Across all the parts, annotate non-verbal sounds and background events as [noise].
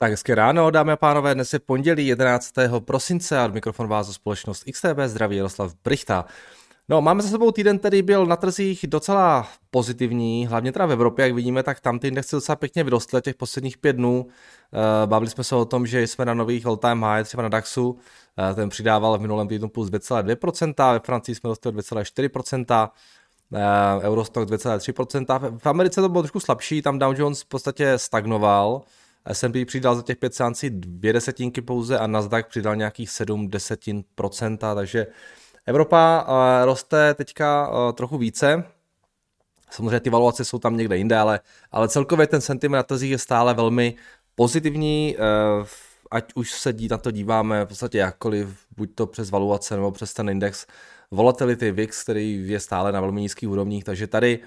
Tak hezké ráno, dámy a pánové, dnes je pondělí 11. prosince a mikrofon vás společnost XTB zdraví Jaroslav Brichta. No, máme za sebou týden, který byl na trzích docela pozitivní, hlavně teda v Evropě, jak vidíme, tak tam ty indexy docela pěkně vyrostly těch posledních pět dnů. Eh, bavili jsme se o tom, že jsme na nových all-time high, třeba na DAXu, eh, ten přidával v minulém týdnu plus 2,2%, ve Francii jsme dostali 2,4%, eh, Eurostock 2,3%, v Americe to bylo trošku slabší, tam Dow Jones v podstatě stagnoval, S&P přidal za těch pět seancí dvě desetinky pouze a Nasdaq přidal nějakých 7 desetin procenta, takže Evropa uh, roste teďka uh, trochu více, samozřejmě ty valuace jsou tam někde jinde, ale, ale celkově ten sentiment na trzích je stále velmi pozitivní, uh, ať už se dí, na to díváme v podstatě jakkoliv, buď to přes valuace nebo přes ten index volatility VIX, který je stále na velmi nízkých úrovních, takže tady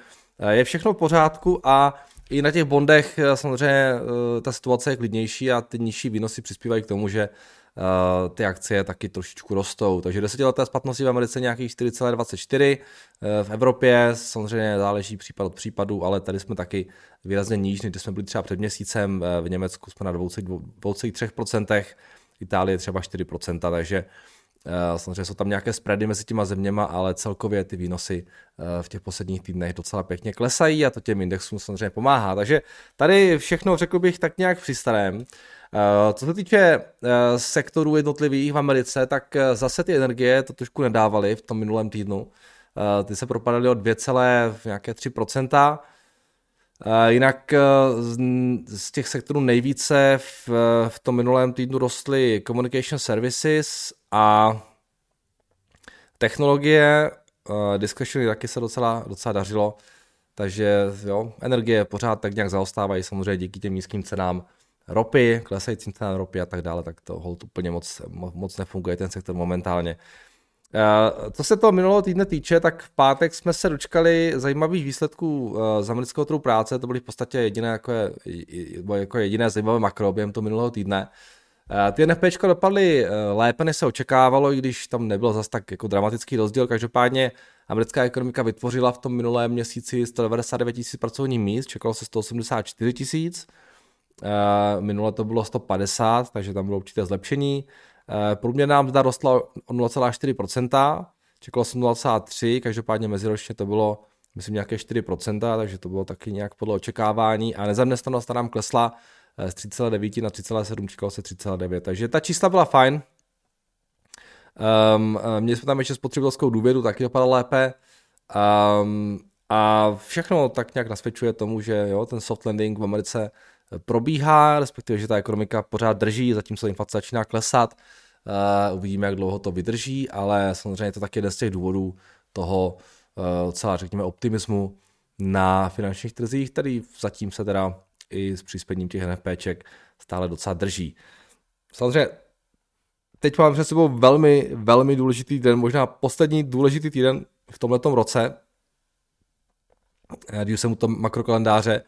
je všechno v pořádku a i na těch bondech samozřejmě ta situace je klidnější a ty nižší výnosy přispívají k tomu, že Eh, ty akcie taky trošičku rostou. Takže desetileté splatnosti v Americe nějakých 4,24, eh, v Evropě samozřejmě záleží případ od případu, ale tady jsme taky výrazně níž, než jsme byli třeba před měsícem, eh, v Německu jsme na 2,3%, Itálie třeba 4%, takže Samozřejmě jsou tam nějaké spready mezi těma zeměma, ale celkově ty výnosy v těch posledních týdnech docela pěkně klesají a to těm indexům samozřejmě pomáhá. Takže tady všechno řekl bych tak nějak při starém. Eh, co se týče eh, sektorů jednotlivých v Americe, tak eh, zase ty energie to trošku nedávaly v tom minulém týdnu. Ty se propadaly o 2,3%. Jinak z těch sektorů nejvíce v, v tom minulém týdnu rostly communication services a technologie, discretionary taky se docela, docela dařilo, takže jo, energie pořád tak nějak zaostávají samozřejmě díky těm nízkým cenám ropy, klesajícím cena ropy a tak dále, tak to hold úplně moc, moc nefunguje ten sektor momentálně. Eh, co se toho minulého týdne týče, tak v pátek jsme se dočkali zajímavých výsledků eh, z amerického trhu práce, to byly v podstatě jediné, jako, je, jako jediné zajímavé makro během toho minulého týdne. Eh, ty NFP dopadly lépe, než se očekávalo, i když tam nebyl zas tak jako dramatický rozdíl. Každopádně americká ekonomika vytvořila v tom minulém měsíci 199 tisíc pracovních míst, čekalo se 184 tisíc. Minule to bylo 150, takže tam bylo určité zlepšení. Eh, průměrná mzda rostla o 0,4%, čekalo jsem 0,3, každopádně meziročně to bylo myslím nějaké 4%, takže to bylo taky nějak podle očekávání a nezaměstnanost nám klesla eh, z 3,9 na 3,7, čekalo se 3,9, takže ta čísla byla fajn. Um, měli jsme tam ještě spotřebitelskou důvěru, taky dopadla lépe. Um, a všechno tak nějak nasvědčuje tomu, že jo, ten soft landing v Americe probíhá, respektive, že ta ekonomika pořád drží, zatímco inflace začíná klesat. Uh, uvidíme, jak dlouho to vydrží, ale samozřejmě to taky jeden z těch důvodů toho uh, celá, řekněme, optimismu na finančních trzích, který zatím se teda i s příspěním těch NFPček stále docela drží. Samozřejmě teď mám před sebou velmi, velmi důležitý den, možná poslední důležitý týden v tomto roce, když jsem u tom makrokalendáře,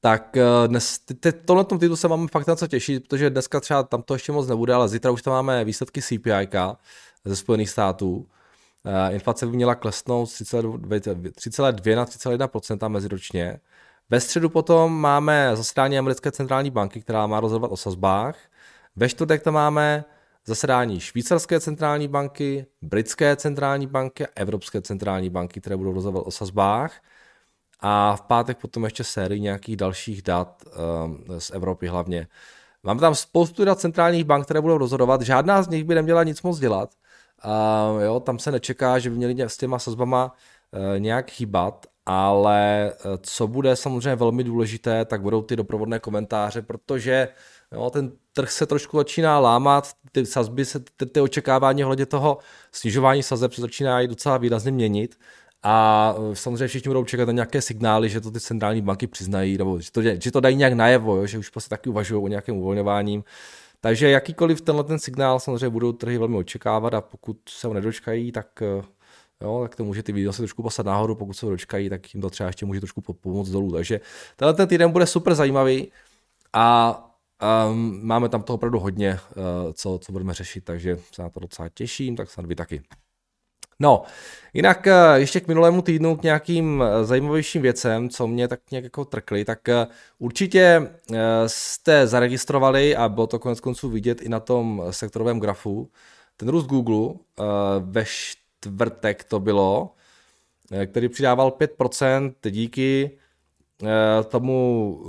tak eh, dnes, tohle týdnu se máme fakt na co těšit, protože dneska třeba tam to ještě moc nebude, ale zítra už tam máme výsledky CPI ze Spojených států. Eh, inflace by měla klesnout z 3,2 na 3,1% meziročně. Ve středu potom máme zasedání americké centrální banky, která má rozhodovat o sazbách. Ve čtvrtek tam máme zasedání švýcarské centrální banky, britské centrální banky a evropské centrální banky, které budou rozhodovat o sazbách. A v pátek potom ještě sérii nějakých dalších dat um, z Evropy hlavně. Máme tam spoustu dat centrálních bank, které budou rozhodovat. Žádná z nich by neměla nic moc dělat. Uh, jo, tam se nečeká, že by měli s těma sazbama uh, nějak chýbat, ale uh, co bude samozřejmě velmi důležité, tak budou ty doprovodné komentáře, protože jo, ten trh se trošku začíná lámat, ty sazby, se, ty, ty očekávání ohledně toho snižování sazeb se začínají docela výrazně měnit a e, samozřejmě všichni budou čekat na nějaké signály, že to ty centrální banky přiznají, nebo že to, že to dají nějak najevo, jo, že už prostě taky uvažují o nějakém uvolňováním. Takže jakýkoliv tenhle ten signál samozřejmě budou trhy velmi očekávat a pokud se ho nedočkají, tak e, Jo, tak to může ty výnosy trošku poslat nahoru, pokud se ho dočkají, tak jim to třeba ještě může trošku pomoct dolů. Takže tenhle ten týden bude super zajímavý a um, máme tam toho opravdu hodně, uh, co, co budeme řešit, takže se na to docela těším, tak snad vy taky. No, jinak eh, ještě k minulému týdnu k nějakým eh, zajímavějším věcem, co mě tak nějak jako trkly, tak eh, určitě jste zaregistrovali a bylo to konec konců vidět i na tom sektorovém grafu, ten růst Google ve čtvrtek to bylo, který přidával 5% díky tomu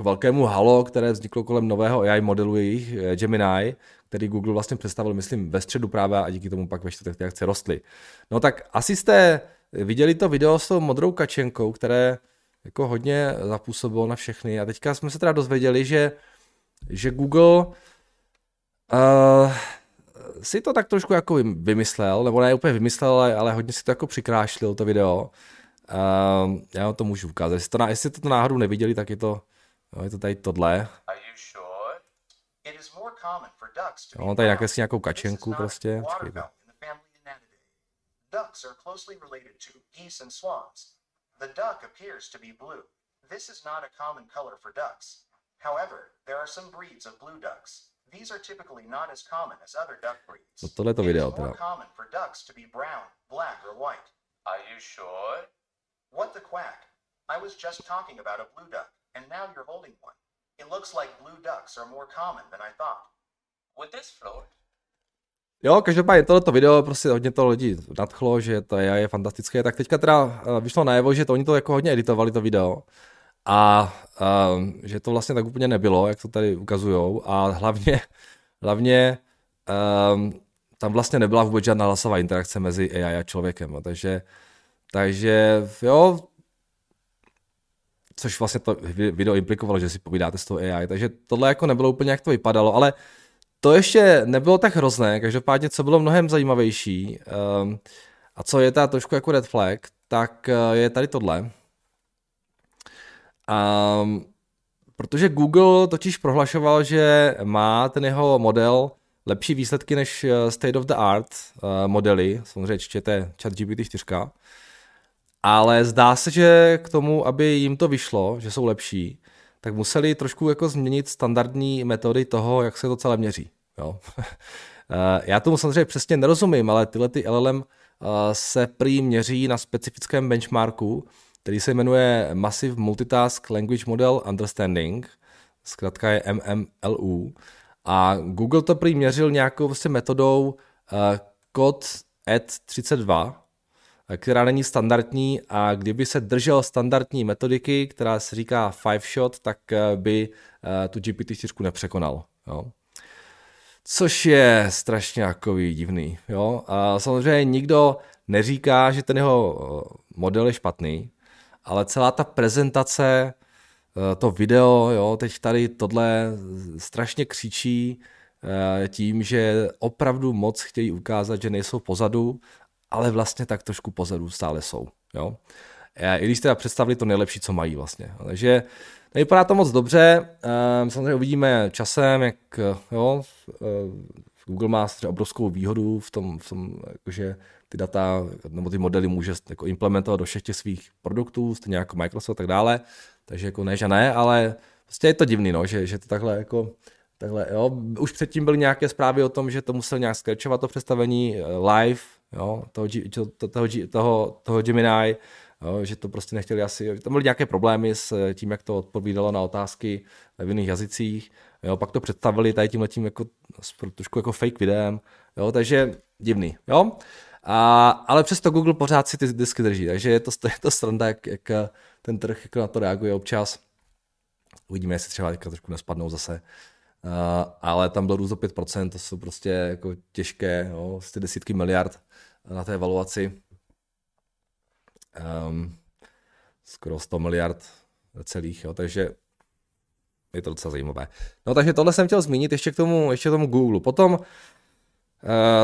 velkému halo, které vzniklo kolem nového AI modelu jejich Gemini, který Google vlastně představil, myslím, ve středu právě a díky tomu pak ve čtvrtek ty akce rostly. No tak asi jste viděli to video s tou modrou kačenkou, které jako hodně zapůsobilo na všechny a teďka jsme se teda dozvěděli, že, že Google uh, si to tak trošku jako vymyslel, nebo ne úplně vymyslel, ale, ale hodně si to jako přikrášlil to video. Uh, já vám to můžu ukázat. Jestli to, jestli to náhodou neviděli, tak je to, no, je to tady tohle. No, tady nějaké si nějakou kačenku prostě. Ducks are closely related to geese and swans. The duck appears to be blue. This is not a common color for ducks. However, there are some breeds of blue ducks. These are typically not as common as other duck breeds. No tohle to video teda. common for ducks to be brown, black or white. Are you sure? What the quack? I was just talking about a blue duck, and now you're holding one. It looks like blue ducks are more common than I thought. Jo, každopádně tohleto video prostě hodně to lidi nadchlo, že to je, je fantastické, tak teďka teda eh, vyšlo najevo, že to oni to jako hodně editovali to video. A um, že to vlastně tak úplně nebylo, jak to tady ukazujou. A hlavně, [laughs] hlavně um, tam vlastně nebyla vůbec žádná hlasová interakce mezi AI a člověkem, takže, takže jo, což vlastně to video implikovalo, že si povídáte s tou AI, takže tohle jako nebylo úplně, jak to vypadalo, ale to ještě nebylo tak hrozné, každopádně co bylo mnohem zajímavější um, a co je ta trošku jako red flag, tak uh, je tady tohle. Um, protože Google totiž prohlašoval, že má ten jeho model lepší výsledky než eh, state of the art uh, modely, samozřejmě čtěte chat GPT 4, ale zdá se, že k tomu, aby jim to vyšlo, že jsou lepší, tak museli trošku jako změnit standardní metody toho, jak se to celé měří. Jo. [laughs] Eh, já tomu samozřejmě přesně nerozumím, ale tyhle ty LLM eh, se prý měří na specifickém benchmarku, který se jmenuje Massive Multitask Language Model Understanding, zkrátka je MMLU. A Google to prý měřil nějakou vlastně metodou uh, COD ED32, která není standardní a kdyby se držel standardní metodiky, která se říká five shot, tak by tu GPT-4 nepřekonal. Jo. Což je strašně takový divný. Jo? A samozřejmě nikdo neříká, že ten jeho model je špatný, ale celá ta prezentace, to video, jo, teď tady tohle strašně křičí tím, že opravdu moc chtějí ukázat, že nejsou pozadu ale vlastně tak trošku pozadu stále jsou. Jo? I když teda představili to nejlepší, co mají vlastně. Takže nevypadá to moc dobře, ehm, samozřejmě uvidíme časem, jak jo, eh, Google má obrovskou výhodu v tom, v tom že ty data nebo ty modely může jako implementovat do všech těch svých produktů, stejně jako Microsoft a tak dále, takže jako ne, že ne, ale prostě je to divný, no, že, že to takhle jako Takhle, jo. Už předtím byly nějaké zprávy o tom, že to musel nějak skrčovat to představení eh, live, jo, toho, toho, toho, toho Gemini, jo, že to prostě nechtěli asi, tam byly nějaké problémy s tím, jak to odpovídalo na otázky v jiných jazycích, jo, pak to představili tady tím letím jako, trošku jako fake videem, jo, takže divný, jo. A, ale přesto Google pořád si ty disky drží, takže je to, [laughs] je to stranda, jak, jak ten trh jako na to reaguje občas. Uvidíme, jestli třeba trošku nespadnou zase. Uh, ale tam byl růst o 5%, to jsou prostě jako těžké, jo, z ty desítky miliard na té evaluaci. Um, skoro 100 miliard celých, jo, takže je to docela zajímavé. No takže tohle jsem chtěl zmínit ještě k tomu, ještě k tomu Google. Potom, uh,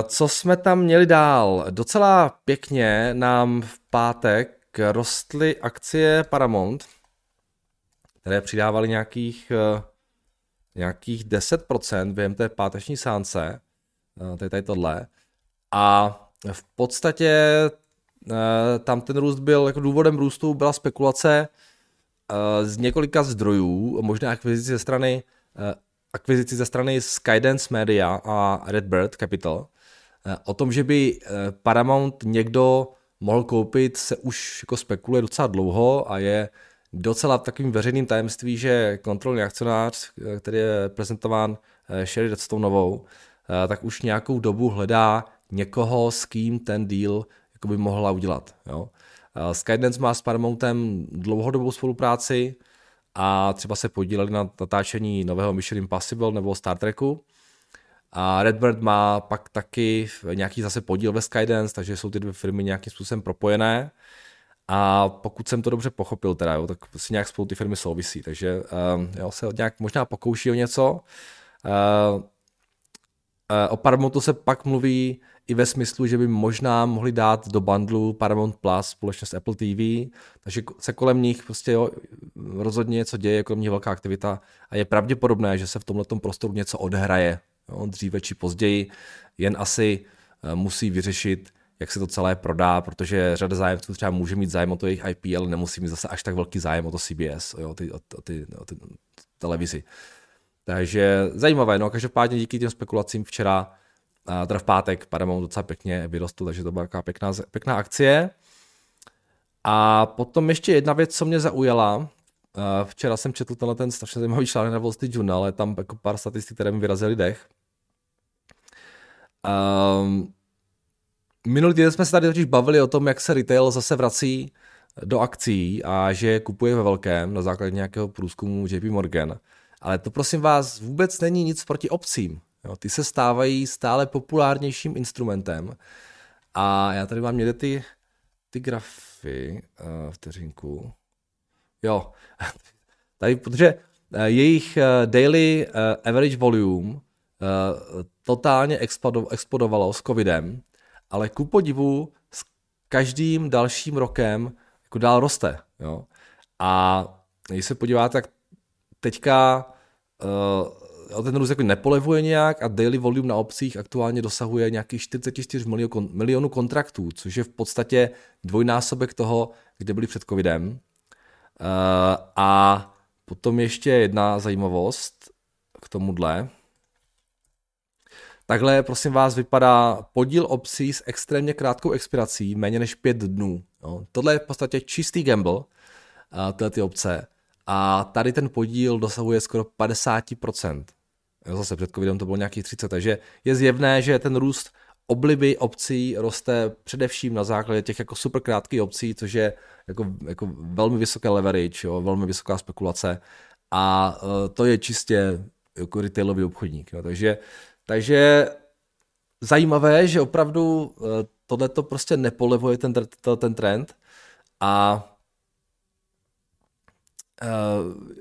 co jsme tam měli dál? Docela pěkně nám v pátek rostly akcie Paramount, které přidávaly nějakých nějakých 10% během té páteční sánce, eh, tady, tady tohle. A v podstatě eh, tam ten růst byl, jako důvodem růstu byla spekulace eh, z několika zdrojů, možná akvizici ze strany akvizici ze strany Skydance Media a Redbird Capital, O tom, že by Paramount někdo mohl koupit, se už jako spekuluje docela dlouho a je docela takovým veřejným tajemství, že kontrolní akcionář, který je prezentován Sherry Redstoneovou, tak už nějakou dobu hledá někoho, s kým ten deal by mohla udělat. Jo. Skydance má s Paramountem dlouhodobou spolupráci a třeba se podíleli na natáčení nového Mission Impossible nebo Star Treku. A Redbird má pak taky nějaký zase podíl ve Skydance, takže jsou ty dvě firmy nějakým způsobem propojené. A pokud jsem to dobře pochopil, teda, jo, tak si nějak spolu ty firmy souvisí, takže um, jo, se nějak možná pokouší o něco. Uh, uh, o Paramountu se pak mluví i ve smyslu, že by možná mohli dát do bundlu Paramount Plus společně s Apple TV, takže se kolem nich prostě jo, rozhodně něco děje, kolem nich velká aktivita a je pravděpodobné, že se v tomto prostoru něco odhraje, jo, dříve či později, jen asi uh, musí vyřešit, jak se to celé prodá, protože řada zájemců třeba může mít zájem o to jejich IP, ale nemusí mít zase až tak velký zájem o to CBS, jo, ty, o, o, ty, o ty televizi. Takže zajímavé, no každopádně díky těm spekulacím včera teda v pátek Paramount docela pěkně vyrostl, takže to byla taková pěkná, pěkná akcie. A potom ještě jedna věc, co mě zaujala. Včera jsem četl tenhle ten strašně zajímavý článek na Wall Street Journal, ale tam jako pár statistik, které mi vyrazily dech. Um, minulý týden jsme se tady totiž bavili o tom, jak se retail zase vrací do akcí a že kupuje ve velkém na základě nějakého průzkumu JP Morgan. Ale to prosím vás vůbec není nic proti obcím. Jo, ty se stávají stále populárnějším instrumentem. A já tady mám někde ty, ty grafy, uh, vteřinku. Jo, [laughs] tady, protože uh, jejich uh, daily uh, average volume uh, totálně explodovalo s covidem, ale ku podivu s každým dalším rokem jako dál roste. Jo? A když se podíváte, tak teďka uh, ten růst jako nepolevuje nějak a daily volume na obcích aktuálně dosahuje nějakých 44 milionů kontraktů, což je v podstatě dvojnásobek toho, kde byli před covidem. Uh, a potom ještě jedna zajímavost k tomuhle. Takhle, prosím vás, vypadá podíl obcí s extrémně krátkou expirací, méně než pět dnů. Jo. Tohle je v podstatě čistý gamble, tyhle ty obce. A tady ten podíl dosahuje skoro 50%. Zase před covidem to bylo nějakých 30, takže je zjevné, že ten růst obliby obcí roste především na základě těch jako super krátkých obcí, což je jako, jako velmi vysoké leverage, jo, velmi vysoká spekulace a uh, to je čistě jako retailový obchodník. Jo. Takže, takže zajímavé, že opravdu uh, tohle to prostě nepolevuje ten, ten trend a uh,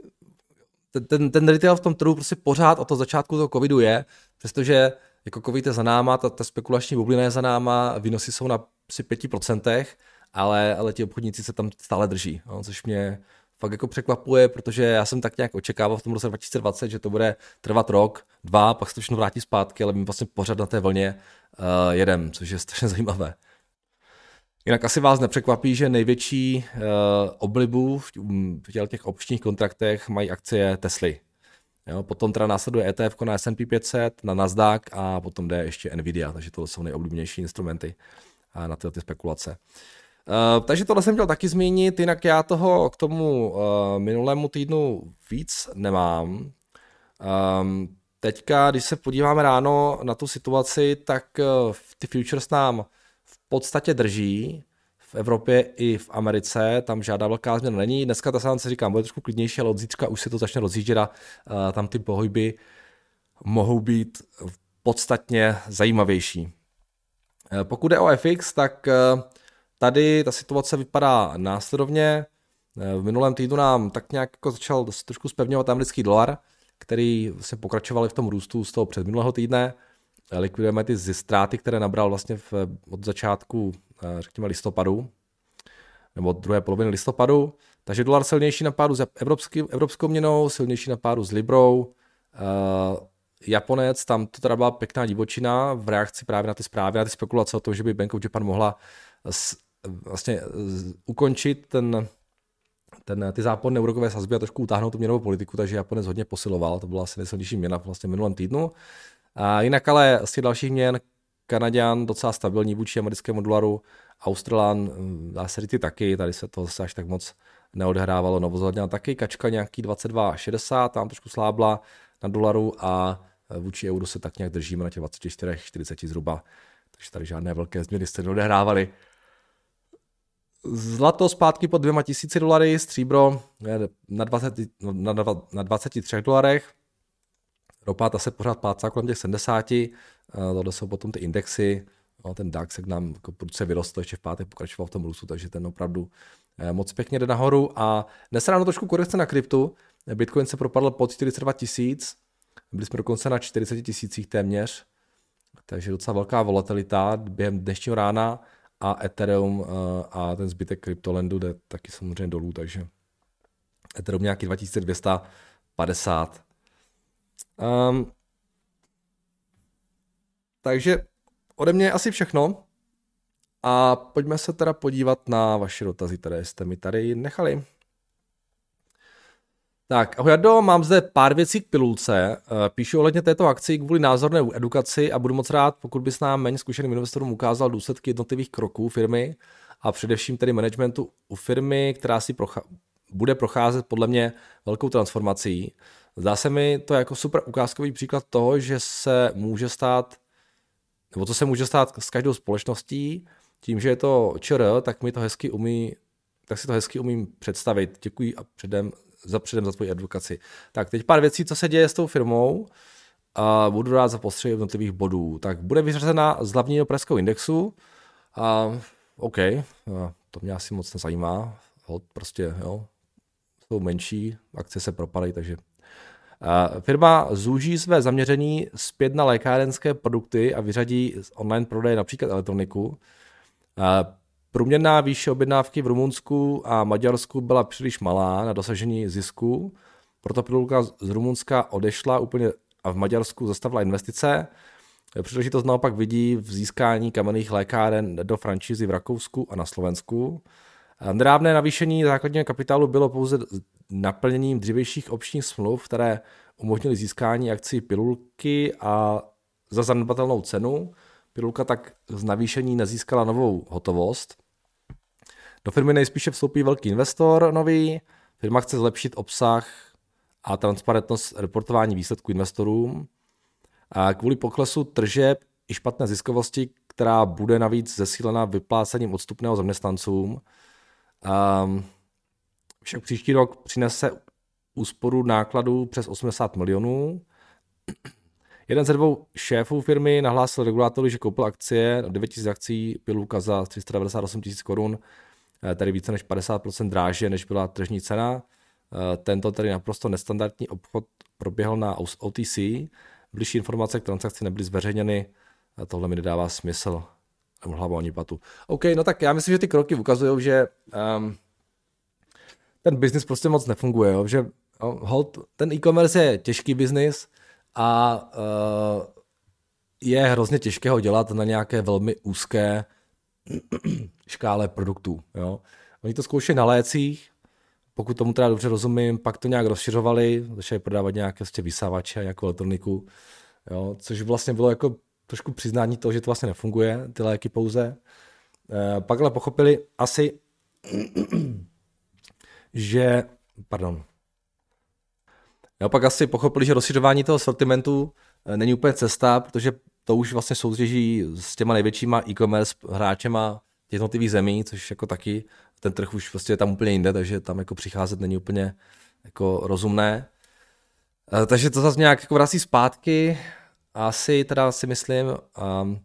ten, ten retail v tom trhu prostě pořád od toho začátku toho covidu je, přestože jako covid je za náma, ta, ta spekulační bublina je za náma, výnosy jsou na asi 5%, ale, ale ti obchodníci se tam stále drží, no, což mě fakt jako překvapuje, protože já jsem tak nějak očekával v tom roce 2020, že to bude trvat rok, dva, pak se to všechno vrátí zpátky, ale my vlastně pořád na té vlně uh, jedem, což je strašně [laughs] zajímavé. Jinak asi vás nepřekvapí, že největší uh, oblibu v, v těch opčních kontraktech mají akcie Tesly. Jo, potom teda následuje ETF na S&P 500, na Nasdaq a potom jde ještě Nvidia, takže to jsou nejoblíbenější instrumenty uh, na tyhle ty spekulace. Uh, takže tohle jsem chtěl taky zmínit, jinak já toho k tomu uh, minulému týdnu víc nemám. Um, teďka, když se podíváme ráno na tu situaci, tak uh, ty futures nám podstatě drží v Evropě i v Americe, tam žádná velká změna není. Dneska ta sánce říkám, bude trošku klidnější, ale od zítřka už se to začne rozjíždět a uh, tam ty pohyby mohou být podstatně zajímavější. Uh, pokud jde o FX, tak uh, tady ta situace vypadá následovně. V minulém týdnu nám tak nějak jako začal trošku spevňovat americký dolar, který se pokračoval v tom růstu z toho předminulého týdne likvidujeme ty ztráty, které nabral vlastně v, od začátku, eh, řekněme, listopadu, nebo od druhé poloviny listopadu. Takže dolar silnější na páru s evropský, evropskou měnou, silnější na páru s Librou. Uh, Japonec, tam to teda byla pěkná divočina v reakci právě na ty zprávy, na ty spekulace o tom, že by Bank of Japan mohla vlastně z, ukončit ten, ten, ty záporné úrokové sazby a trošku utáhnout tu měnovou politiku, takže Japonec hodně posiloval, to byla asi nejsilnější měna vlastně minulém týdnu. A jinak ale z těch dalších měn Kanaděn docela stabilní vůči americkému dolaru, Australan, dá se říct taky, tady se to zase až tak moc neodehrávalo, Novozelanděn taky, kačka nějaký 22,60, tam trošku slábla na dolaru a vůči euru se tak nějak držíme na těch 24, 40 zhruba, takže tady žádné velké změny se neodehrávaly. Zlato zpátky pod dvěma tisíci dolary, stříbro na, 20, na, na 23 dolarech, ropa ta se pořád plácá kolem těch 70, tohle jsou potom ty indexy, no, ten DAX, jak nám jako prudce vyrostl, ještě v pátek pokračoval v tom růstu, takže ten opravdu eh, moc pěkně jde nahoru. A dnes ráno trošku korekce na kryptu, Bitcoin se propadl pod 42 tisíc, byli jsme dokonce na 40 tisících téměř, takže docela velká volatilita během dnešního rána a Ethereum eh, a ten zbytek kryptolendu jde taky samozřejmě dolů, takže Ethereum nějaký 2250. Um, takže ode mě asi všechno. A pojďme se teda podívat na vaše dotazy, které jste mi tady nechali. Tak, ahoj Jardo, mám zde pár věcí k pilulce. Eh, píšu ohledně této akci kvůli názorné edukaci a budu moc rád, pokud bys nám méně zkušeným investorům ukázal důsledky jednotlivých kroků firmy a především tedy managementu u firmy, která si procha- bude procházet podle mě velkou transformací. Zdá se mi to jako super ukázkový příklad toho, že se může stát, nebo co se může stát s každou společností, tím, že je to ČR, tak mi to hezky umí, tak si to hezky umím představit. Děkuji a předem za předem za tvoji advokaci. Tak teď pár věcí, co se děje s tou firmou. A budu rád za postřeh jednotlivých bodů. Tak bude vyřazena z hlavního pražského indexu. A OK, a to mě asi moc nezajímá. Hod prostě, jo, jsou menší, akce se propadají, takže Firma zúží své zaměření zpět na lékárenské produkty a vyřadí z online prodeje například elektroniku. Průměrná výše objednávky v Rumunsku a Maďarsku byla příliš malá na dosažení zisku, proto pilulka z Rumunska odešla úplně a v Maďarsku zastavila investice. Příležitost naopak vidí v získání kamenných lékáren do franšízy v Rakousku a na Slovensku. Nedávné navýšení základního kapitálu bylo pouze naplněním dřívějších občních smluv, které umožnily získání akcí pilulky a za zanedbatelnou cenu. Pilulka tak z navýšení nezískala novou hotovost. Do firmy nejspíše vstoupí velký investor nový, firma chce zlepšit obsah a transparentnost reportování výsledků investorům. A kvůli poklesu tržeb i špatné ziskovosti, která bude navíc zesílena vyplácením odstupného zaměstnancům, um, však příští rok přinese úsporu nákladů přes 80 milionů. Jeden ze dvou šéfů firmy nahlásil regulátorovi, že koupil akcie, 9 000 akcí Piluka za 398 000 korun, tedy více než 50% dráže, než byla tržní cena. Eh, tento tedy naprosto nestandardní obchod proběhl na OTC. Bližší informace k transakci nebyly zveřejněny. Tohle mi nedává smysl. Hlava ani patu. OK, no tak já myslím, že ty kroky ukazují, že um, ten biznis prostě moc nefunguje, jo? že hold, ten e-commerce je těžký biznis a uh, je hrozně těžké ho dělat na nějaké velmi úzké [clears throat] škále produktů. Jo? Oni to zkoušeli na lécích, pokud tomu teda dobře rozumím, pak to nějak rozšiřovali, začali prodávat nějaké vlastně vysávače, nějakou elektroniku, jo? což vlastně bylo jako trošku přiznání toho, že to vlastně nefunguje, ty léky pouze. E, pak ale pochopili asi, [clears throat] že, pardon, jo, pak asi pochopili, že rozšiřování toho sortimentu eh, není úplně cesta, protože to už vlastně soudrží s těma největšíma e-commerce hráčema jednotlivých zemí, což jako taky ten trh už prostě je tam úplně jinde, takže tam jako přicházet není úplně jako rozumné. Eh, takže to zase nějak jako vrací zpátky, asi teda si myslím. Um,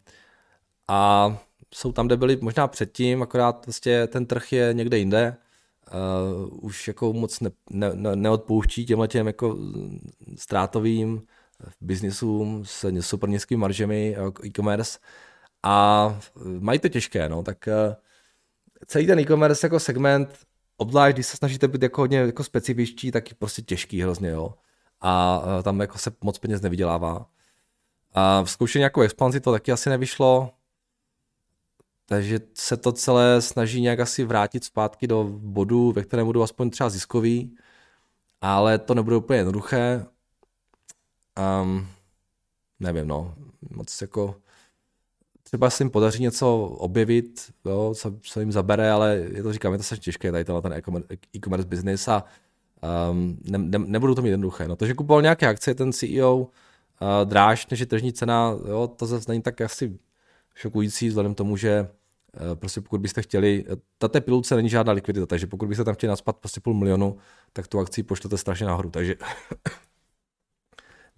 a jsou tam, kde byli možná předtím, akorát vlastně ten trh je někde jinde uh, už jako moc ne, ne, neodpouští těmhle těm jako ztrátovým biznisům s super nízkými maržemi e-commerce a mají to těžké, no, tak uh, celý ten e-commerce jako segment, obzvlášť když se snažíte být jako hodně jako specifičtí, tak je prostě těžký hrozně, jo. A tam jako se moc peněz nevydělává. A zkoušení nějakou expanzi to taky asi nevyšlo, takže se to celé snaží nějak asi vrátit zpátky do bodu, ve kterém budou aspoň třeba ziskový, ale to nebude úplně jednoduché. Um, nevím, no, moc jako třeba se jim podaří něco objevit, jo, co, co jim zabere, ale je to říkám, je to strašně těžké tady ten e-commerce business a um, ne, ne, nebudou to mít jednoduché. No, to, že kupoval nějaké akcie, ten CEO uh, dráž, než je tržní cena, jo, to zase není tak asi šokující, vzhledem tomu, že uh, prostě pokud byste chtěli, tato pilulce není žádná likvidita, takže pokud byste tam chtěli naspat prostě půl milionu, tak tu akci pošlete strašně nahoru, takže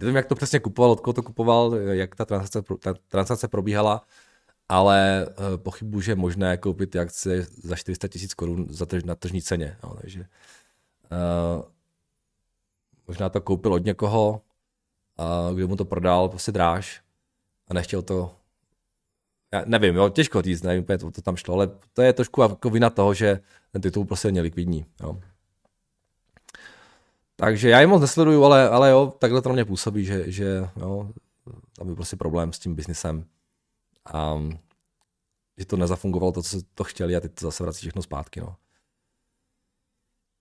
nevím, jak to přesně kupoval, od koho to kupoval, jak ta transakce, ta transakce probíhala, ale uh, pochybuji, že je možné koupit ty akcie za 400 tisíc korun na tržní ceně. No, takže uh, možná to koupil od někoho, uh, kdo mu to prodal prostě dráž a nechtěl to já nevím, jo, těžko říct, nevím to, to tam šlo, ale to je trošku jako vina toho, že ten titul prostě je likvidní. Jo. Takže já je moc nesleduju, ale, ale jo, takhle to na mě působí, že, že jo, tam je prostě problém s tím biznesem. A že to nezafungovalo to, co to chtěli a teď to zase vrací všechno zpátky. No.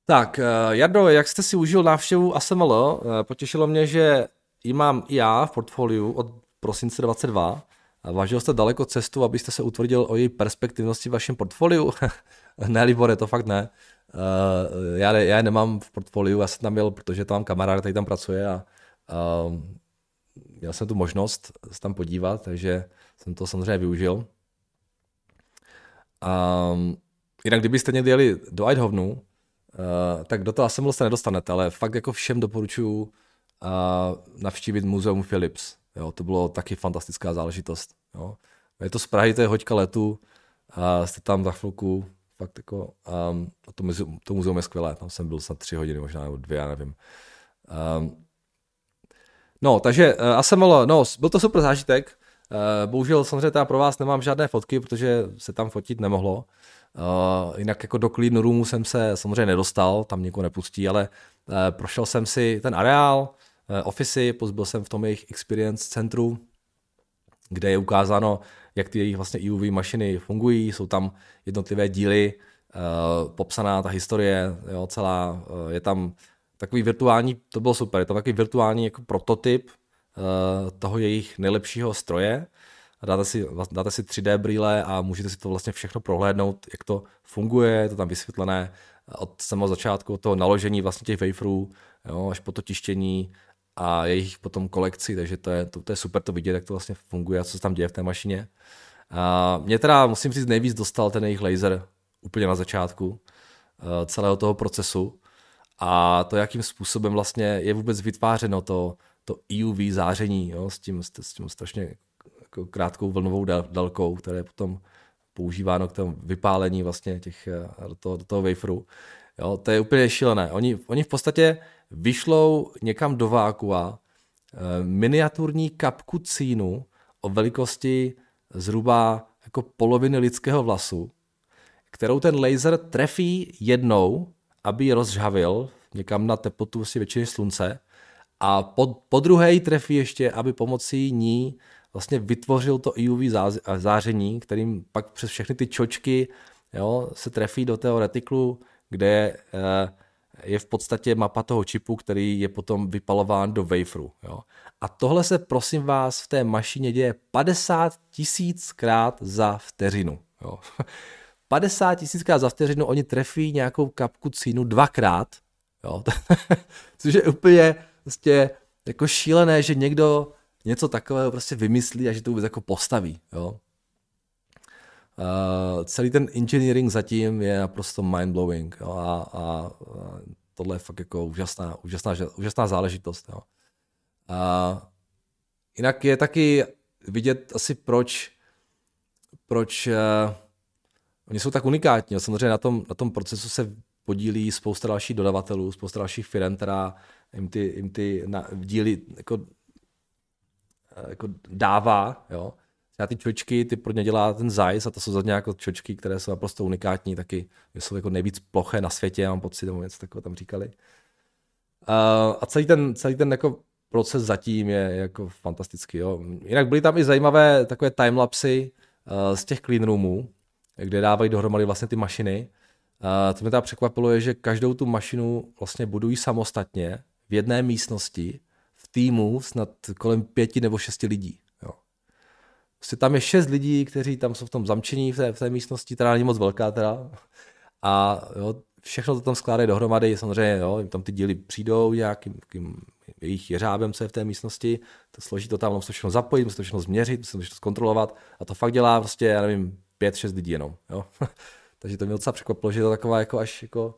Tak, eh, Jardo, jak jste si užil návštěvu ASML? Eh, potěšilo mě, že ji mám i já v portfoliu od prosince 22. Vážil jste daleko cestu, abyste se utvrdil o její perspektivnosti v vašem portfoliu? [laughs] ne, Libore, to fakt ne. Uh, já, já je nemám v portfoliu, já jsem tam byl, protože tam mám kamarád, který tam pracuje a uh, měl jsem tu možnost se tam podívat, takže jsem to samozřejmě využil. Um, jinak kdybyste někdy jeli do Eidhovnu, uh, tak do toho asi se nedostanete, ale fakt jako všem doporučuji uh, navštívit muzeum Philips. Jo, to bylo taky fantastická záležitost. Jo. Je to z Prahy, to je hoďka letu, a jste tam za chvilku, fakt jako, um, a to, muzeum, to muzeum je skvělé, tam jsem byl snad tři hodiny, možná nebo dvě, já nevím. Um, no, takže uh, ASML, no, byl to super zážitek, uh, bohužel samozřejmě teda pro vás nemám žádné fotky, protože se tam fotit nemohlo. Uh, jinak jako do clean roomu jsem se samozřejmě nedostal, tam někoho nepustí, ale uh, prošel jsem si ten areál, ofisy, pozbyl jsem v tom jejich experience centru, kde je ukázáno, jak ty jejich vlastně EUV mašiny fungují, jsou tam jednotlivé díly, uh, popsaná ta historie, jo, celá, uh, je tam takový virtuální, to bylo super, je to takový virtuální jako prototyp toho jejich nejlepšího stroje, dáte si, dáte si 3D brýle a můžete si to vlastně všechno prohlédnout, jak to funguje, je to tam vysvětlené od samého začátku, od toho naložení vlastně těch waferů, jo, až po to tištění a jejich potom kolekci, takže to je, to, to je super to vidět, jak to vlastně funguje a co se tam děje v té mašině. A mě teda, musím říct, nejvíc dostal ten jejich laser úplně na začátku uh, celého toho procesu a to, jakým způsobem vlastně je vůbec vytvářeno to, to EUV záření jo, s, tím, s tím strašně jako krátkou vlnovou délkou, které je potom používáno k tomu vypálení vlastně těch, eh, do, toho, do toho waferu. Jo, to je úplně šílené. Oni, oni v podstatě vyšlou někam do vákua eh, miniaturní kapku cínu o velikosti zhruba jako poloviny lidského vlasu, kterou ten laser trefí jednou, aby ji rozžhavil někam na teplotu si většiny slunce a po, po druhé ji trefí ještě, aby pomocí ní vlastně vytvořil to UV záření, kterým pak přes všechny ty čočky jo, se trefí do toho retiklu, kde je, eh, je v podstatě mapa toho čipu, který je potom vypalován do waferu. Jo. A tohle se prosím vás v té mašině děje 50 tisíckrát za vteřinu. Jo. [laughs] 50 tisíckrát za vteřinu oni trefí nějakou kapku cínu dvakrát, jo. [laughs] což je úplně prostě jako šílené, že někdo něco takového prostě vymyslí a že to vůbec jako postaví. Jo. Uh, celý ten engineering zatím je naprosto mindblowing jo, a, a, a tohle je fakt jako úžasná, úžasná, úžasná záležitost. Jo. A jinak je taky vidět asi proč, proč uh, oni jsou tak unikátní. Samozřejmě na tom, na tom procesu se podílí spousta dalších dodavatelů, spousta dalších firm, která jim ty, jim ty na, díly jako, eh, jako dává. Jo. Já ty čočky, ty pro ně dělá ten Zeiss a to jsou za jako čočky, které jsou naprosto unikátní, taky jsou jako nejvíc ploché na světě, mám pocit, nebo něco takového tam říkali. Uh, a celý ten, celý ten jako proces zatím je jako fantastický. Jo. Jinak byly tam i zajímavé takové timelapsy uh, z těch clean roomů, kde dávají dohromady vlastně ty mašiny. Uh, to mě teda překvapilo je, že každou tu mašinu vlastně budují samostatně v jedné místnosti v týmu snad kolem pěti nebo šesti lidí. Prostě tam je šest lidí, kteří tam jsou v tom zamčení v té, v té místnosti, která není moc velká teda. A jo, všechno to tam skládají dohromady, samozřejmě, jo, tam ty díly přijdou nějakým, nějakým jejich jeřábem, co je v té místnosti, to složí to tam, musí to všechno zapojit, musí to všechno změřit, musí to všechno zkontrolovat a to fakt dělá prostě, já nevím, pět, šest lidí jenom, jo. [laughs] Takže to mě docela překvapilo, že je to taková jako až jako,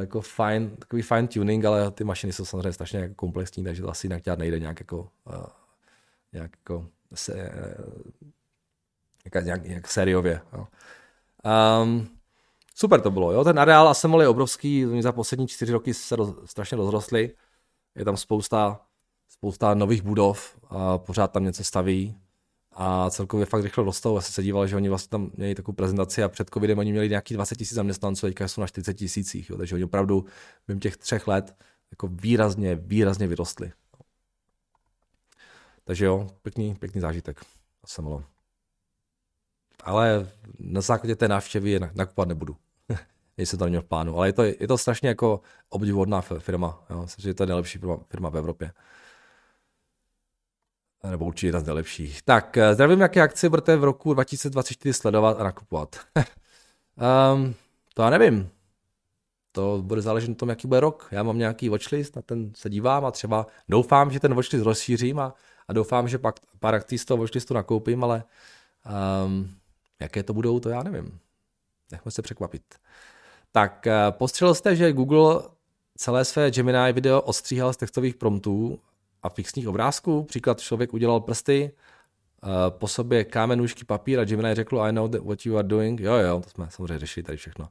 jako fine, takový fine tuning, ale ty mašiny jsou samozřejmě strašně jako komplexní, takže to asi jinak dělat nejde nějak jako, uh, nějak jako se, uh, nějak, nějak sériově. Jo. Um, super to bylo, jo, ten areál Assemble je obrovský, za poslední čtyři roky se roz, strašně rozrostly, je tam spousta, spousta nových budov, a pořád tam něco staví a celkově fakt rychle rostou. Já jsem se díval, že oni vlastně tam měli takovou prezentaci a před covidem oni měli nějaký 20 tisíc zaměstnanců, teďka jsou na 40 tisících, takže oni opravdu během těch třech let jako výrazně, výrazně vyrostli. Takže jo, pěkný, pěkný zážitek. Assemble. Ale na základě té návštěvy je nakupovat nebudu [laughs] jsem to neměl v plánu. Ale je to, je to strašně jako obdivuhodná firma. Jo. Myslím, že je to nejlepší firma, firma v Evropě. Nebo určitě jedna z nejlepších. Tak, eh, zdravím, jaké akcie budete v roku 2024 sledovat a nakupovat. um, [laughs] to já nevím. To bude záležet na tom, jaký bude rok. Já mám nějaký watchlist, na ten se dívám a třeba doufám, že ten watchlist rozšířím a, a doufám, že pak pár akcí z toho watchlistu nakoupím, ale um, jaké to budou, to já nevím. Nechme se překvapit. Tak eh, postřelil jste, že Google celé své Gemini video odstříhal z textových promptů a fixních obrázků. Příklad člověk udělal prsty, eh, po sobě kámen, nůžky, papír a Gemini řekl I know what you are doing. Jo, jo, to jsme samozřejmě řešili tady všechno.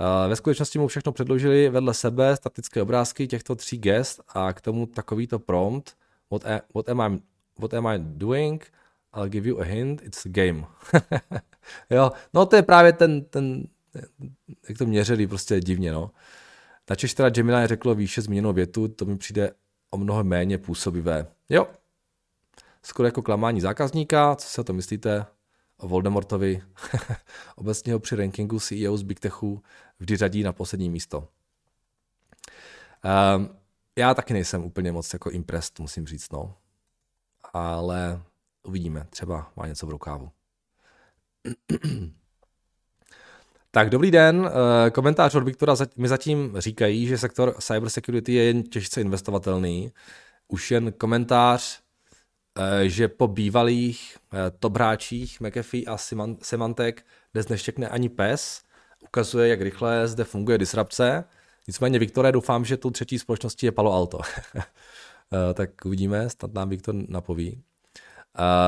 Eh, ve skutečnosti mu všechno předložili vedle sebe statické obrázky těchto tří gest a k tomu takovýto prompt what, a, what, am, I, what am I doing? I'll give you a hint, it's a game. [laughs] jo, no to je právě ten, ten jak to měřili prostě divně, no. Načež teda Gemini řeklo výše zmíněnou větu, to mi přijde o mnoho méně působivé. Jo, skoro jako klamání zákazníka, co si o to myslíte o Voldemortovi? [laughs] Obecně ho při rankingu CEO z Big Techu vždy řadí na poslední místo. Um, já taky nejsem úplně moc jako impressed, musím říct, no. Ale uvidíme, třeba má něco v rukávu. [clears throat] Tak dobrý den, eh, komentář od Viktora mi zatím říkají, že sektor cybersecurity je jen těžce investovatelný. Už jen komentář, eh, že po bývalých eh, top hráčích McAfee a Symantec dnes neštěkne ani pes, ukazuje, jak rychle zde funguje disrupce. Nicméně, Viktore, doufám, že tu třetí společností je Palo Alto. [laughs] tak uvidíme, snad nám Viktor napoví.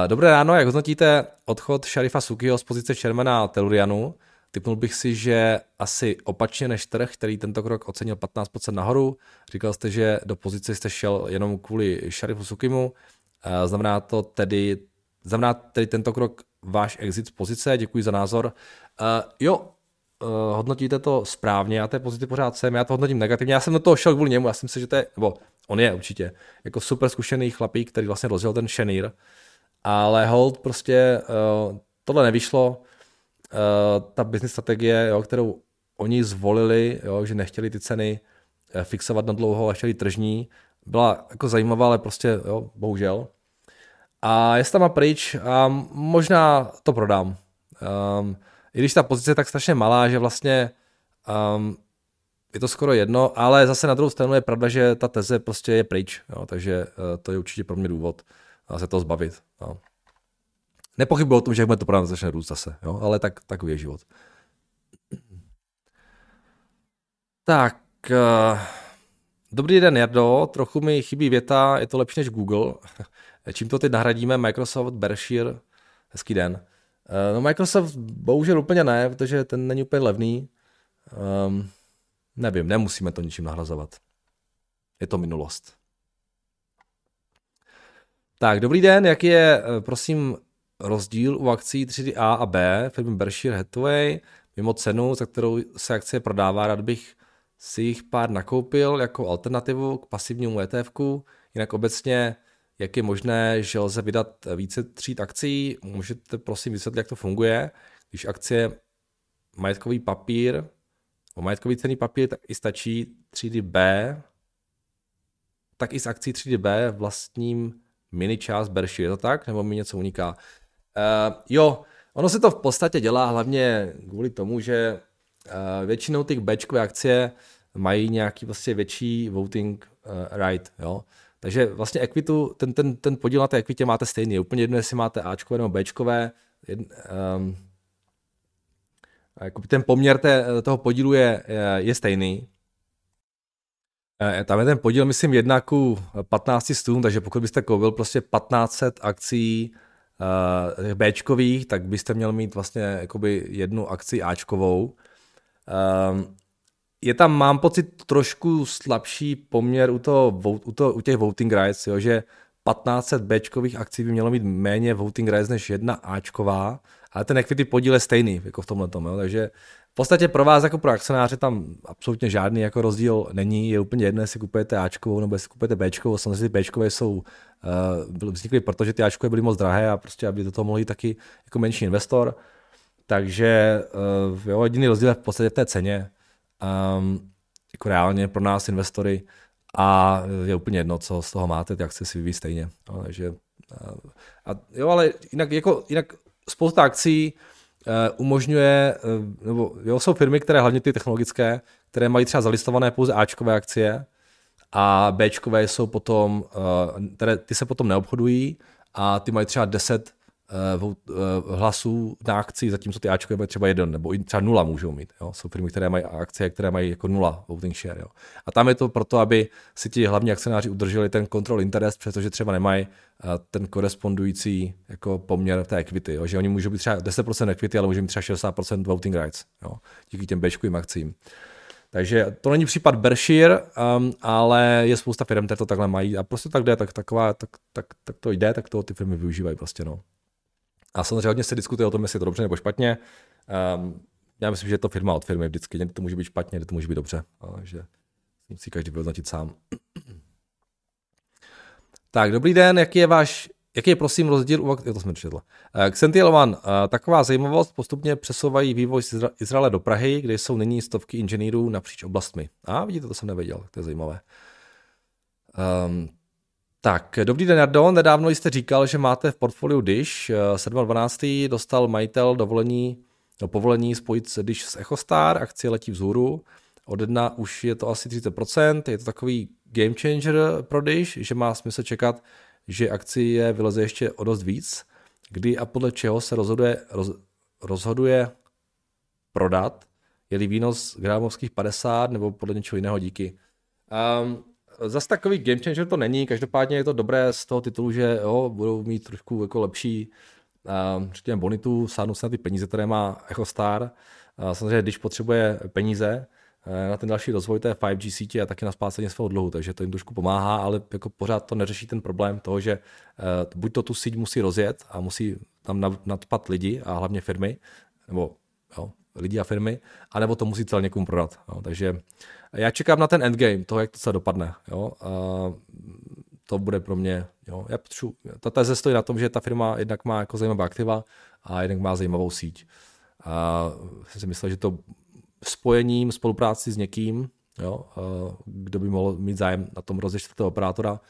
Dobré ráno, jak hodnotíte odchod šarifa Sukiho z pozice Shermana Tellurianu? Typnul bych si, že asi opačně než trh, který tento krok ocenil 15% nahoru. Říkal jste, že do pozice jste šel jenom kvůli Sharifu Sukimu. Znamená to tedy, znamená tedy tento krok váš exit z pozice? Děkuji za názor. Jo, uh, hodnotíte to správně, já té pozici pořád jsem, já to hodnotím negativně, já jsem do toho šel kvůli němu, já si myslím, že to je, nebo on je určitě, jako super zkušený chlapík, který vlastně rozjel ten Shenir, ale hold prostě uh, tohle nevyšlo, uh, ta business strategie, jo, kterou oni zvolili, jo, že nechtěli ty ceny fixovat na dlouho a chtěli tržní, byla jako zajímavá, ale prostě, jo, bohužel. A je tam pryč a možná to prodám. Um, I když ta pozice je tak strašně malá, že vlastně um, je to skoro jedno, ale zase na druhou stranu je pravda, že ta teze prostě je pryč, jo, takže uh, to je určitě pro mě důvod uh, se toho zbavit. Jo. Nepochybuji o tom, že jak to prodávat, začne růst zase, jo? ale tak, takový je život. Tak, uh, dobrý den, Jardo, trochu mi chybí věta, je to lepší než Google. [laughs] Čím to teď nahradíme? Microsoft, Berkshire, hezký den. Uh, no Microsoft bohužel úplně ne, protože ten není úplně levný. Um, nevím, nemusíme to ničím nahrazovat. Je to minulost. Tak, dobrý den, jaký je, prosím, rozdíl u akcí 3A a B firmy Berkshire Hathaway mimo cenu, za kterou se akcie prodává, rád bych si jich pár nakoupil jako alternativu k pasivnímu ETF. Jinak obecně, jak je možné, že lze vydat více tříd akcí, můžete prosím vysvětlit, jak to funguje. Když akcie majetkový papír, o majetkový cený papír, tak i stačí 3D tak i s akcí 3D B vlastním mini část Berkshire, je to tak? Nebo mi něco uniká? jo, ono se to v podstatě dělá hlavně kvůli tomu, že uh, většinou těch Bčkové akcie mají nějaký vlastně větší voting uh, right, jo. Takže vlastně equitu, ten, ten, ten podíl na té equitě máte stejný. Je úplně jedno, jestli máte Ačkové nebo Bčkové. Jed, um, ten poměr té, toho podílu je, je stejný. E, tam je ten podíl, myslím, jedna ku 15 stům, takže pokud byste koupil prostě 1500 akcí uh, Bčkových, tak byste měl mít vlastně jakoby jednu akci Ačkovou. Um, je tam, mám pocit, trošku slabší poměr u, toho, u, to, u těch voting rights, jo, že 1500 Bčkových akcí by mělo mít méně voting rights než jedna Ačková, ale ten equity podíl je stejný jako v tomhle tom, takže v podstatě pro vás jako pro akcionáře tam absolutně žádný jako rozdíl není, je úplně jedno, jestli kupujete Ačkovou nebo jestli kupujete Bčkovou, samozřejmě Bčkové jsou uh, vznikly, protože ty Ačkové byly moc drahé a prostě aby do toho mohli taky jako menší investor, takže uh, jo, jediný rozdíl je v podstatě v té ceně, um, jako reálně pro nás investory a je úplně jedno, co z toho máte, ty akce si vyvíjí stejně. No, takže, uh, a, jo, ale jinak, jako, jinak spousta akcí uh, umožňuje, uh, nebo jo, jsou firmy, které hlavně ty technologické, které mají třeba zalistované pouze Ačkové akcie a Bčkové jsou potom, uh, které, ty se potom neobchodují a ty mají třeba 10 uh, hlasů na akci, zatímco ty Ačkové mají třeba jeden, nebo třeba nula můžou mít. Jo? Jsou firmy, které mají akcie, které mají jako nula voting share. Jo? A tam je to proto, aby si ti hlavní akcionáři udrželi ten control interest, přestože třeba nemají uh, ten korespondující jako poměr té equity. Jo? Že oni můžou být třeba 10% equity, ale můžou mít třeba 60% voting rights. Jo? Díky těm Bčkovým akcím. Takže to není případ Berkshire, um, ale je spousta firm, které to takhle mají a prostě tak jde, tak, taková, tak, tak, tak to jde, tak to ty firmy využívají prostě. No. A samozřejmě hodně se diskutuje o tom, jestli je to dobře nebo špatně. Um, já myslím, že je to firma od firmy vždycky. Někdy to může být špatně, někdy to může být dobře. Takže musí každý vyhodnotit sám. tak, dobrý den, jaký je váš, jaký je prosím rozdíl u... Jo, to jsme četl. Xentilovan, uh, taková zajímavost, postupně přesouvají vývoj z Izraele do Prahy, kde jsou nyní stovky inženýrů napříč oblastmi. A vidíte, to jsem nevěděl, to je zajímavé. Um, tak, dobrý den, Jardo. Nedávno jste říkal, že máte v portfoliu Dish. 7.12. dostal majitel dovolení, no, povolení spojit se Dish s EchoStar, akcie letí vzhůru. Od jedna už je to asi 30%, je to takový game changer pro Dish, že má smysl čekat, že akcie vyleze ještě o dost víc. Kdy a podle čeho se rozhoduje, roz, rozhoduje prodat? Je-li výnos gramovských 50 nebo podle něčeho jiného díky? Um, zas takový game changer to není, každopádně je to dobré z toho titulu, že jo, budou mít trošku jako lepší uh, řekněme bonitu, sáhnout se na ty peníze, které má EchoStar. Uh, samozřejmě, když potřebuje peníze uh, na ten další rozvoj té 5G sítě a taky na splácení svého dluhu, takže to jim trošku pomáhá, ale jako pořád to neřeší ten problém toho, že uh, buď to tu síť musí rozjet a musí tam nadpat lidi a hlavně firmy, nebo jo, lidi a firmy, anebo to musí celé někomu prodat. Jo. Takže já čekám na ten endgame, toho, jak to se dopadne. Jo. A to bude pro mě, jo. Já potřebuji, ta teze stojí na tom, že ta firma jednak má jako zajímavá aktiva a jednak má zajímavou síť. A jsem si myslel, že to spojením, spolupráci s někým, jo, kdo by mohl mít zájem na tom rozlišit toho operátora,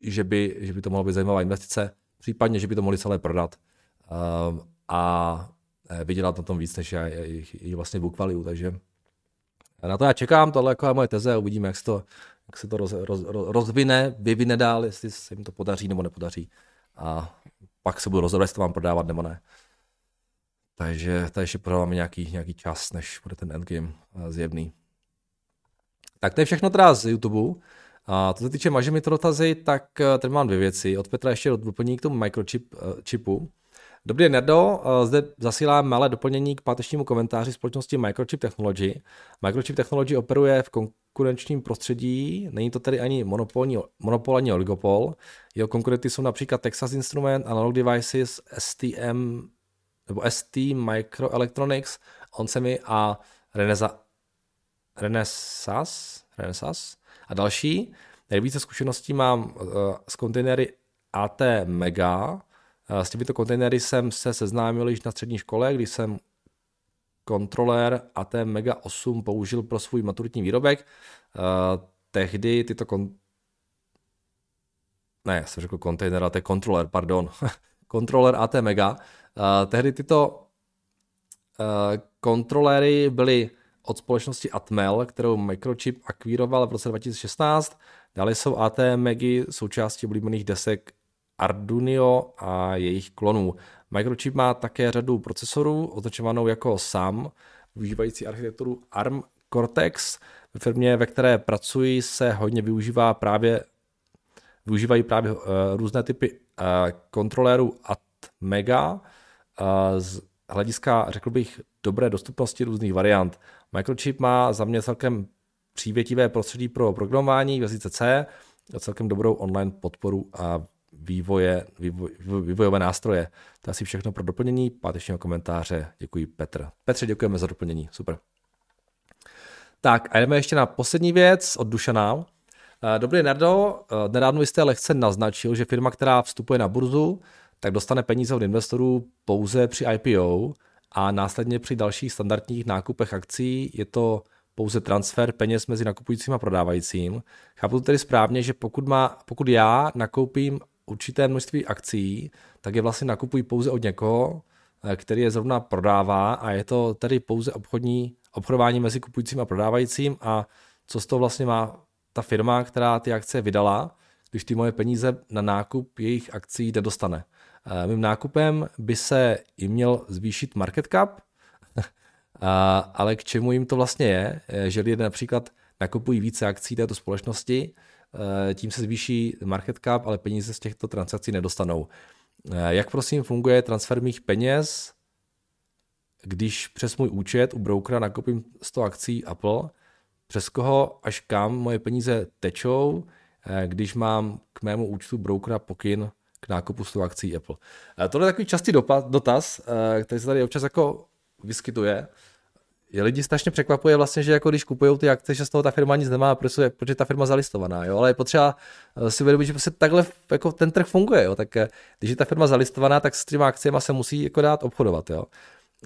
že by, že by to mohla být zajímavá investice, případně, že by to mohli celé prodat. A vydělat na tom víc, než já je vlastně value, takže na to já čekám, tohle jako je moje teze uvidíme, jak se to, jak se to roz, roz, rozvine, vyvine dál, jestli se jim to podaří nebo nepodaří. A pak se budu rozhodovat, jestli to mám prodávat nebo ne. Takže tady ještě prodáváme nějaký, nějaký čas, než bude ten endgame eh, zjevný. Tak to je všechno teda z YouTube. A co se týče maže mi to dotazy, tak eh, tady mám dvě věci. Od Petra ještě doplní k tomu microchipu. Čipu. Dobrý den, Nerdo. Eh, zde zasílám malé doplnění k pátečnímu komentáři společnosti Microchip Technology. Microchip Technology operuje v konkurenčním prostředí, není to tedy ani monopolní, monopol, ani oligopol. Jeho konkurenty jsou například Texas Instrument, Analog Devices, STM nebo ST Microelectronics, Onsemi a Renesa, Renesas, Renesas a další. Nejvíce zkušeností mám uh, s kontejnery AT Mega, s těmito kontejnery jsem se seznámil již na střední škole, když jsem kontroler AT Mega 8 použil pro svůj maturitní výrobek. Tehdy tyto kon... Ne, já jsem řekl kontejner, ale to je kontroler, pardon. [laughs] kontroler AT Mega. Tehdy tyto kontroléry byly od společnosti Atmel, kterou Microchip akvíroval v roce 2016. Dále jsou AT Megy součástí oblíbených desek Arduino a jejich klonů. Microchip má také řadu procesorů označovanou jako SAM, využívající architekturu ARM Cortex. Ve firmě, ve které pracuji, se hodně využívá právě využívají právě uh, různé typy uh, kontrolérů Atmega uh, z hlediska, řekl bych, dobré dostupnosti různých variant. Microchip má za mě celkem přívětivé prostředí pro programování v jazyce C a celkem dobrou online podporu a vývoje, vývoj, vývojové nástroje. To je asi všechno pro doplnění pátečního komentáře. Děkuji Petr. Petře, děkujeme za doplnění. Super. Tak a jdeme ještě na poslední věc od Dušana. Eh, dobrý Nerdo, eh, nedávno jste lehce naznačil, že firma, která vstupuje na burzu, tak dostane peníze od investorů pouze při IPO a následně při dalších standardních nákupech akcí je to pouze transfer peněz mezi nakupujícím a prodávajícím. Chápu to tedy správně, že pokud, má, pokud já nakoupím určité množství akcí, tak je vlastně nakupují pouze od někoho, eh, který je zrovna prodává a je to tedy pouze obchodní obchodování mezi kupujícím a prodávajícím a co z toho vlastně má ta firma, která ty akcie vydala, když ty moje peníze na nákup jejich akcí nedostane. Eh, mým nákupem by se jim měl zvýšit market cap, [laughs] ale k čemu jim to vlastně je, eh, že lidé například nakupují více akcí této společnosti, tím se zvýší market cap, ale peníze z těchto transakcí nedostanou. Jak prosím funguje transfer mých peněz, když přes můj účet u brokera nakoupím 100 akcí Apple, přes koho až kam moje peníze tečou, když mám k mému účtu brokera pokyn k nákupu 100 akcí Apple. Tohle je takový častý dotaz, který se tady občas jako vyskytuje je lidi strašně překvapuje vlastně, že jako když kupují ty akce, že z toho ta firma nic nemá, protože, protože ta firma zalistovaná, jo, ale je potřeba eh, si uvědomit, že prostě takhle jako ten trh funguje, jo, tak eh, když je ta firma zalistovaná, tak s těma akciemi se musí jako dát obchodovat, jo.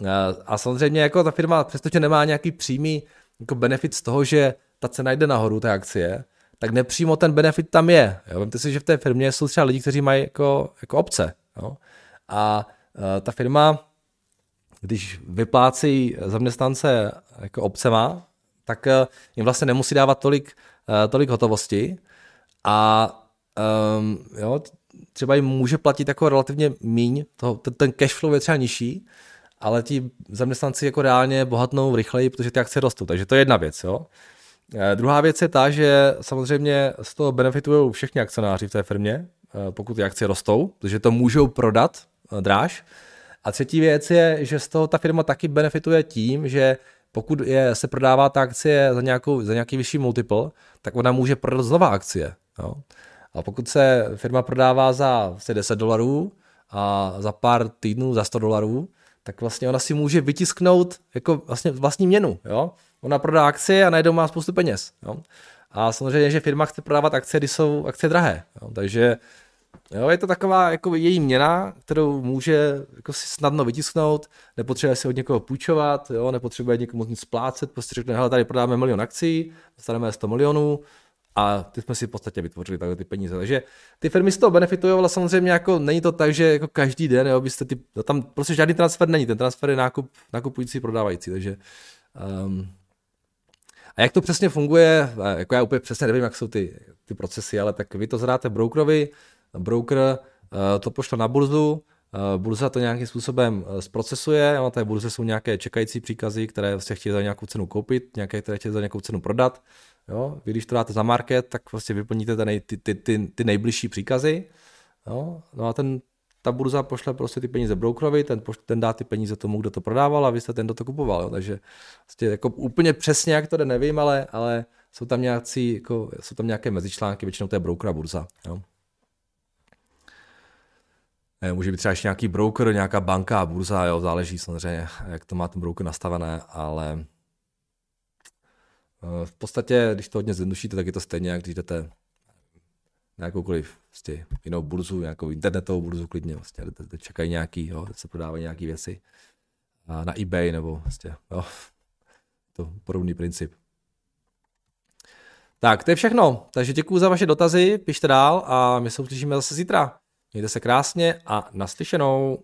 Eh, a samozřejmě jako ta firma, přestože nemá nějaký přímý jako benefit z toho, že ta cena jde nahoru té akcie, tak nepřímo ten benefit tam je. Jo. Vemte si, že v té firmě jsou třeba lidi, kteří mají jako, jako obce. Jo. A ta firma když vyplácí zaměstnance jako obcema, tak eh, jim vlastně nemusí dávat tolik, eh, tolik hotovosti a um, jo, třeba jim může platit jako relativně míň, to, ten, cash flow je třeba nižší, ale ti zaměstnanci jako reálně bohatnou rychleji, protože ty akcie rostou. Takže to je jedna věc. Jo. Eh, druhá věc je ta, že samozřejmě z toho benefitují všichni akcionáři v té firmě, pokud ty akcie rostou, protože to můžou prodat dráž. A třetí věc je, že z toho ta firma taky benefituje tím, že pokud je, se prodává ta akcie za, nějakou, za nějaký vyšší multiple, tak ona může prodat znova akcie. Jo? A pokud se firma prodává za 10 dolarů a za pár týdnů za 100 dolarů, tak vlastně ona si může vytisknout jako vlastně vlastní měnu. Jo? Ona prodá akcie a najednou má spoustu peněz. Jo? A samozřejmě, že firma chce prodávat akcie, když jsou akcie drahé. Jo? Takže Jo, je to taková jako její měna, kterou může jako si snadno vytisknout, nepotřebuje si od někoho půjčovat, jo, nepotřebuje někomu nic splácet, prostě řekne, hele, tady prodáme milion akcí, dostaneme 100 milionů a ty jsme si v podstatě vytvořili takhle ty peníze. Takže ty firmy z toho benefitují, ale samozřejmě jako není to tak, že jako každý den, jo, byste ty, no tam prostě žádný transfer není, ten transfer je nákup, nakupující, prodávající, takže um, a jak to přesně funguje, jako já úplně přesně nevím, jak jsou ty, ty procesy, ale tak vy to zadáte brokerovi, broker eh, to pošle na burzu, eh, burza to nějakým způsobem eh, zprocesuje, na té burze jsou nějaké čekající příkazy, které vlastně chtějí za nějakou cenu koupit, nějaké, které chtějí za nějakou cenu prodat. Jo? Vy když to dáte za market, tak vlastně vyplníte ty, ty, ty, ty, ty nejbližší příkazy. Jo? No a ten, ta burza pošle prostě ty peníze brokerovi, ten, ten dá ty peníze tomu, kdo to prodával a vy jste ten, kdo to kupoval. Jo? Takže vlastně jako úplně přesně, jak to jde, nevím, ale, ale jsou tam, nějací, jako, jsou tam nějaké mezičlánky, většinou to je broker a burza. Jo? Eh, může být třeba ještě nějaký broker, nějaká banka, burza, jo, záleží samozřejmě, jak to má ten broker nastavené, ale eh, v podstatě, když to hodně zjednodušíte, tak je to stejně, jak když jdete na jakoukoliv vlastně, jinou burzu, nějakou internetovou burzu klidně, vlastně, kde čekají nějaký, jo, se prodávají nějaké věci na eBay nebo vlastně, jo, to podobný princip. Tak, to je všechno. Takže děkuji za vaše dotazy, pište dál a my se uslyšíme zase zítra. Mějte se krásně a naslyšenou.